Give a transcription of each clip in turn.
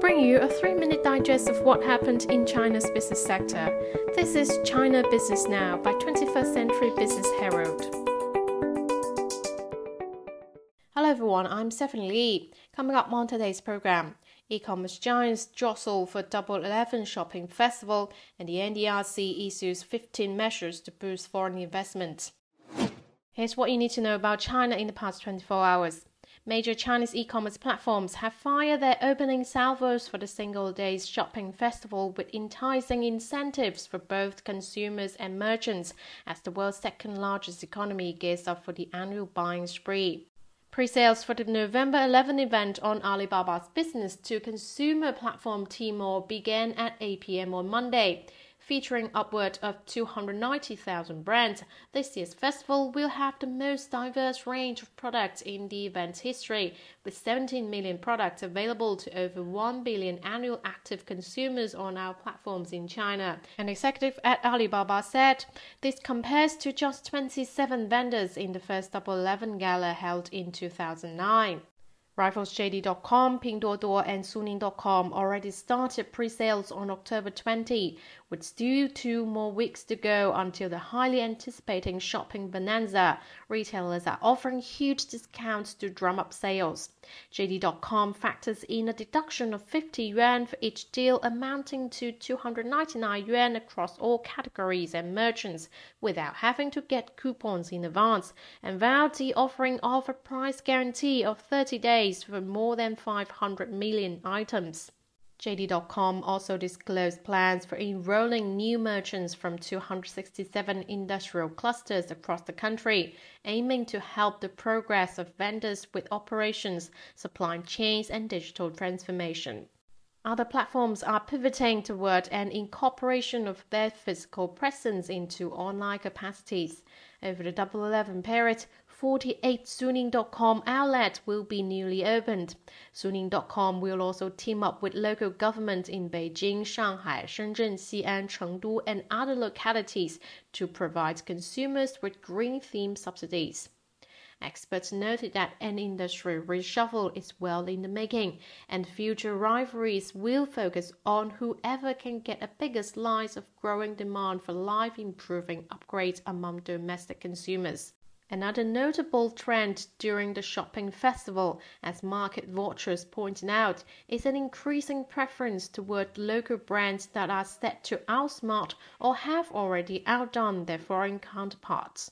Bring you a three minute digest of what happened in China's business sector. This is China Business Now by 21st Century Business Herald. Hello everyone, I'm Stephanie Lee. Coming up on today's program, e-commerce giants jostle for Double Eleven shopping festival, and the NDRC issues 15 measures to boost foreign investment. Here's what you need to know about China in the past 24 hours. Major Chinese e-commerce platforms have fired their opening salvos for the Single Days Shopping Festival with enticing incentives for both consumers and merchants as the world's second largest economy gears up for the annual buying spree. Pre-sales for the November 11 event on Alibaba's business to consumer platform Tmall began at 8 p.m. on Monday featuring upward of 290,000 brands. This year's festival will have the most diverse range of products in the event's history, with 17 million products available to over 1 billion annual active consumers on our platforms in China. An executive at Alibaba said this compares to just 27 vendors in the first Double Eleven gala held in 2009. Rivals JD.com, Pinduoduo, and Suning.com already started pre-sales on October 20, with still two more weeks to go until the highly anticipating shopping bonanza. Retailers are offering huge discounts to drum up sales. JD.com factors in a deduction of 50 yuan for each deal, amounting to 299 yuan across all categories and merchants, without having to get coupons in advance, and vowed the offering of a price guarantee of 30 days for more than 500 million items. JD.com also disclosed plans for enrolling new merchants from 267 industrial clusters across the country, aiming to help the progress of vendors with operations, supply chains, and digital transformation. Other platforms are pivoting toward an incorporation of their physical presence into online capacities. Over the Double Eleven period, 48 Suning.com outlets will be newly opened. Suning.com will also team up with local governments in Beijing, Shanghai, Shenzhen, Xi'an, Chengdu, and other localities to provide consumers with green theme subsidies. Experts noted that an industry reshuffle is well in the making, and future rivalries will focus on whoever can get a bigger slice of growing demand for life improving upgrades among domestic consumers. Another notable trend during the shopping festival, as market watchers pointed out, is an increasing preference toward local brands that are set to outsmart or have already outdone their foreign counterparts.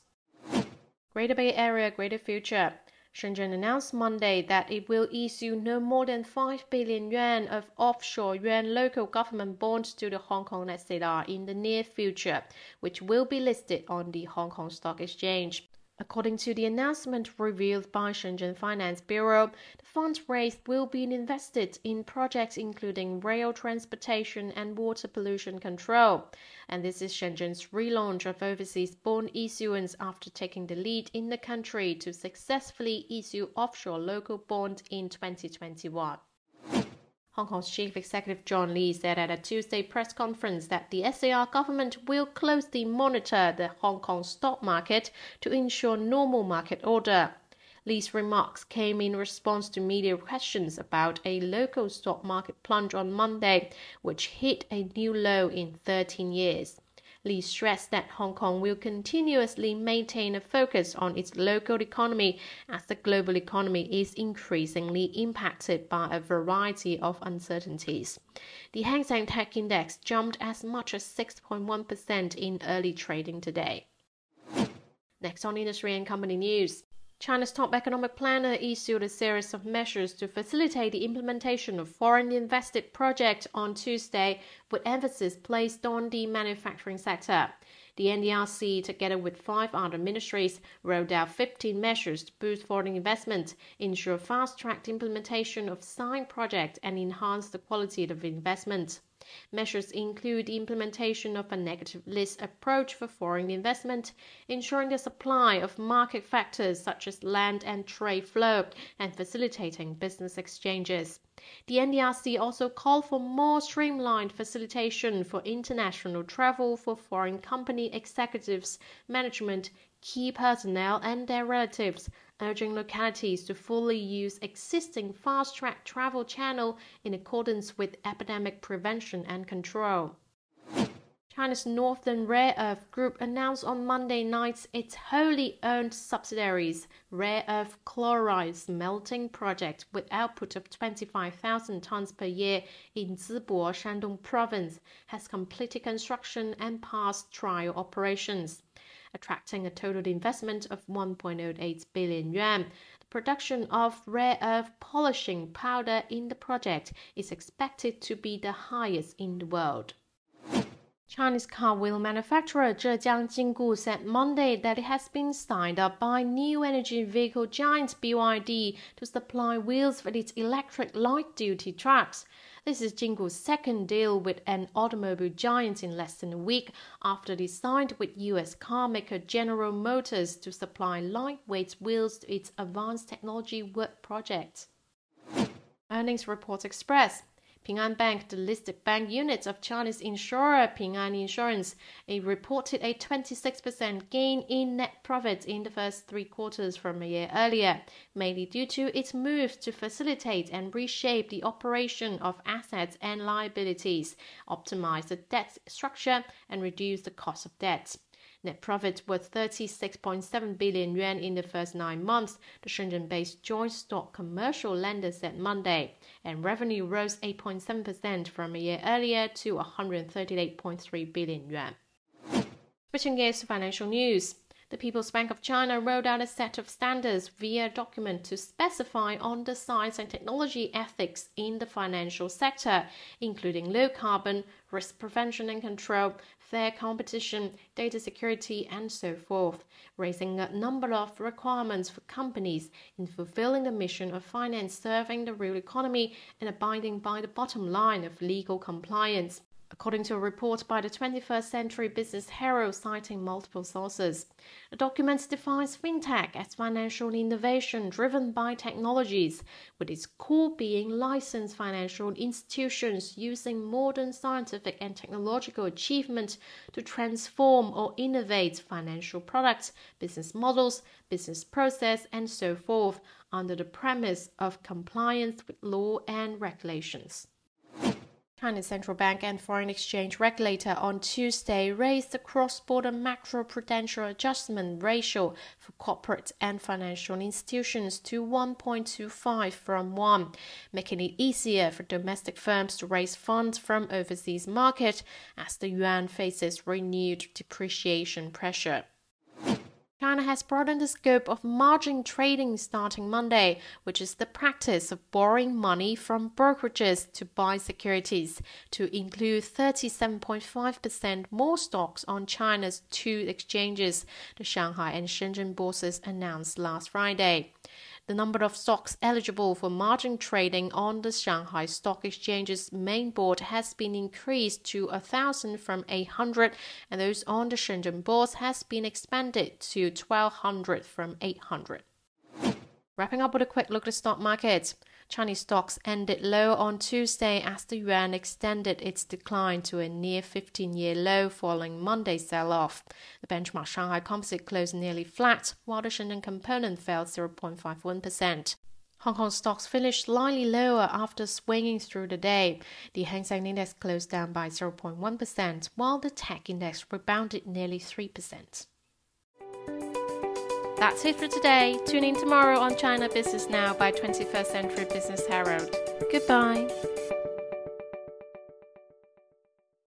Greater Bay Area Greater Future. Shenzhen announced Monday that it will issue no more than 5 billion yuan of offshore yuan local government bonds to the Hong Kong SAR in the near future, which will be listed on the Hong Kong Stock Exchange. According to the announcement revealed by Shenzhen Finance Bureau, the funds raised will be invested in projects including rail transportation and water pollution control. And this is Shenzhen's relaunch of overseas bond issuance after taking the lead in the country to successfully issue offshore local bonds in 2021. Hong Kong's chief executive John Lee said at a Tuesday press conference that the SAR government will closely monitor the Hong Kong stock market to ensure normal market order. Lee's remarks came in response to media questions about a local stock market plunge on Monday, which hit a new low in 13 years. Lee stressed that Hong Kong will continuously maintain a focus on its local economy as the global economy is increasingly impacted by a variety of uncertainties. The Hang Seng Tech Index jumped as much as 6.1% in early trading today. Next on industry and company news. China's top economic planner issued a series of measures to facilitate the implementation of foreign invested projects on Tuesday, with emphasis placed on the manufacturing sector. The NDRC, together with five other ministries, rolled out 15 measures to boost foreign investment, ensure fast tracked implementation of signed projects, and enhance the quality of investment. Measures include implementation of a negative list approach for foreign investment, ensuring the supply of market factors such as land and trade flow, and facilitating business exchanges. The NDRC also called for more streamlined facilitation for international travel for foreign company executives, management, key personnel, and their relatives, urging localities to fully use existing fast track travel channel in accordance with epidemic prevention and control. China's Northern Rare Earth Group announced on Monday night its wholly owned subsidiaries Rare Earth Chloride Smelting Project with output of 25,000 tons per year in Zibo, Shandong Province has completed construction and passed trial operations, attracting a total investment of 1.08 billion yuan. The production of rare earth polishing powder in the project is expected to be the highest in the world. Chinese car wheel manufacturer Zhejiang Jingu said Monday that it has been signed up by new energy vehicle giant BYD to supply wheels for its electric light-duty trucks. This is Jingu's second deal with an automobile giant in less than a week after they signed with US carmaker General Motors to supply lightweight wheels to its advanced technology work project. Earnings Report Express Ping An Bank, the listed bank unit of Chinese insurer Ping An Insurance, it reported a 26% gain in net profit in the first three quarters from a year earlier, mainly due to its moves to facilitate and reshape the operation of assets and liabilities, optimize the debt structure, and reduce the cost of debt. Net profit was 36.7 billion yuan in the first nine months, the Shenzhen-based joint stock commercial lender said Monday, and revenue rose 8.7% from a year earlier to 138.3 billion yuan. Switching gears to financial news. The People's Bank of China rolled out a set of standards via document to specify on the science and technology ethics in the financial sector, including low carbon, risk prevention and control, fair competition, data security, and so forth, raising a number of requirements for companies in fulfilling the mission of finance serving the real economy and abiding by the bottom line of legal compliance according to a report by the 21st Century Business Herald citing multiple sources. The document defines fintech as financial innovation driven by technologies, with its core being licensed financial institutions using modern scientific and technological achievement to transform or innovate financial products, business models, business process, and so forth under the premise of compliance with law and regulations. China's central bank and foreign exchange regulator on Tuesday raised the cross-border macro-prudential adjustment ratio for corporate and financial institutions to 1.25 from 1, making it easier for domestic firms to raise funds from overseas market as the yuan faces renewed depreciation pressure. China has broadened the scope of margin trading starting Monday, which is the practice of borrowing money from brokerages to buy securities, to include 37.5% more stocks on China's two exchanges, the Shanghai and Shenzhen bourses announced last Friday. The number of stocks eligible for margin trading on the Shanghai Stock Exchange's main board has been increased to 1,000 from 800, and those on the Shenzhen board has been expanded to 1,200 from 800. Wrapping up with a quick look at the stock market. Chinese stocks ended low on Tuesday as the yuan extended its decline to a near 15 year low following Monday's sell off. The benchmark Shanghai Composite closed nearly flat, while the Shenzhen component fell 0.51%. Hong Kong stocks finished slightly lower after swinging through the day. The Hang Seng Index closed down by 0.1%, while the tech index rebounded nearly 3%. That's it for today. Tune in tomorrow on China Business Now by 21st Century Business Herald. Goodbye.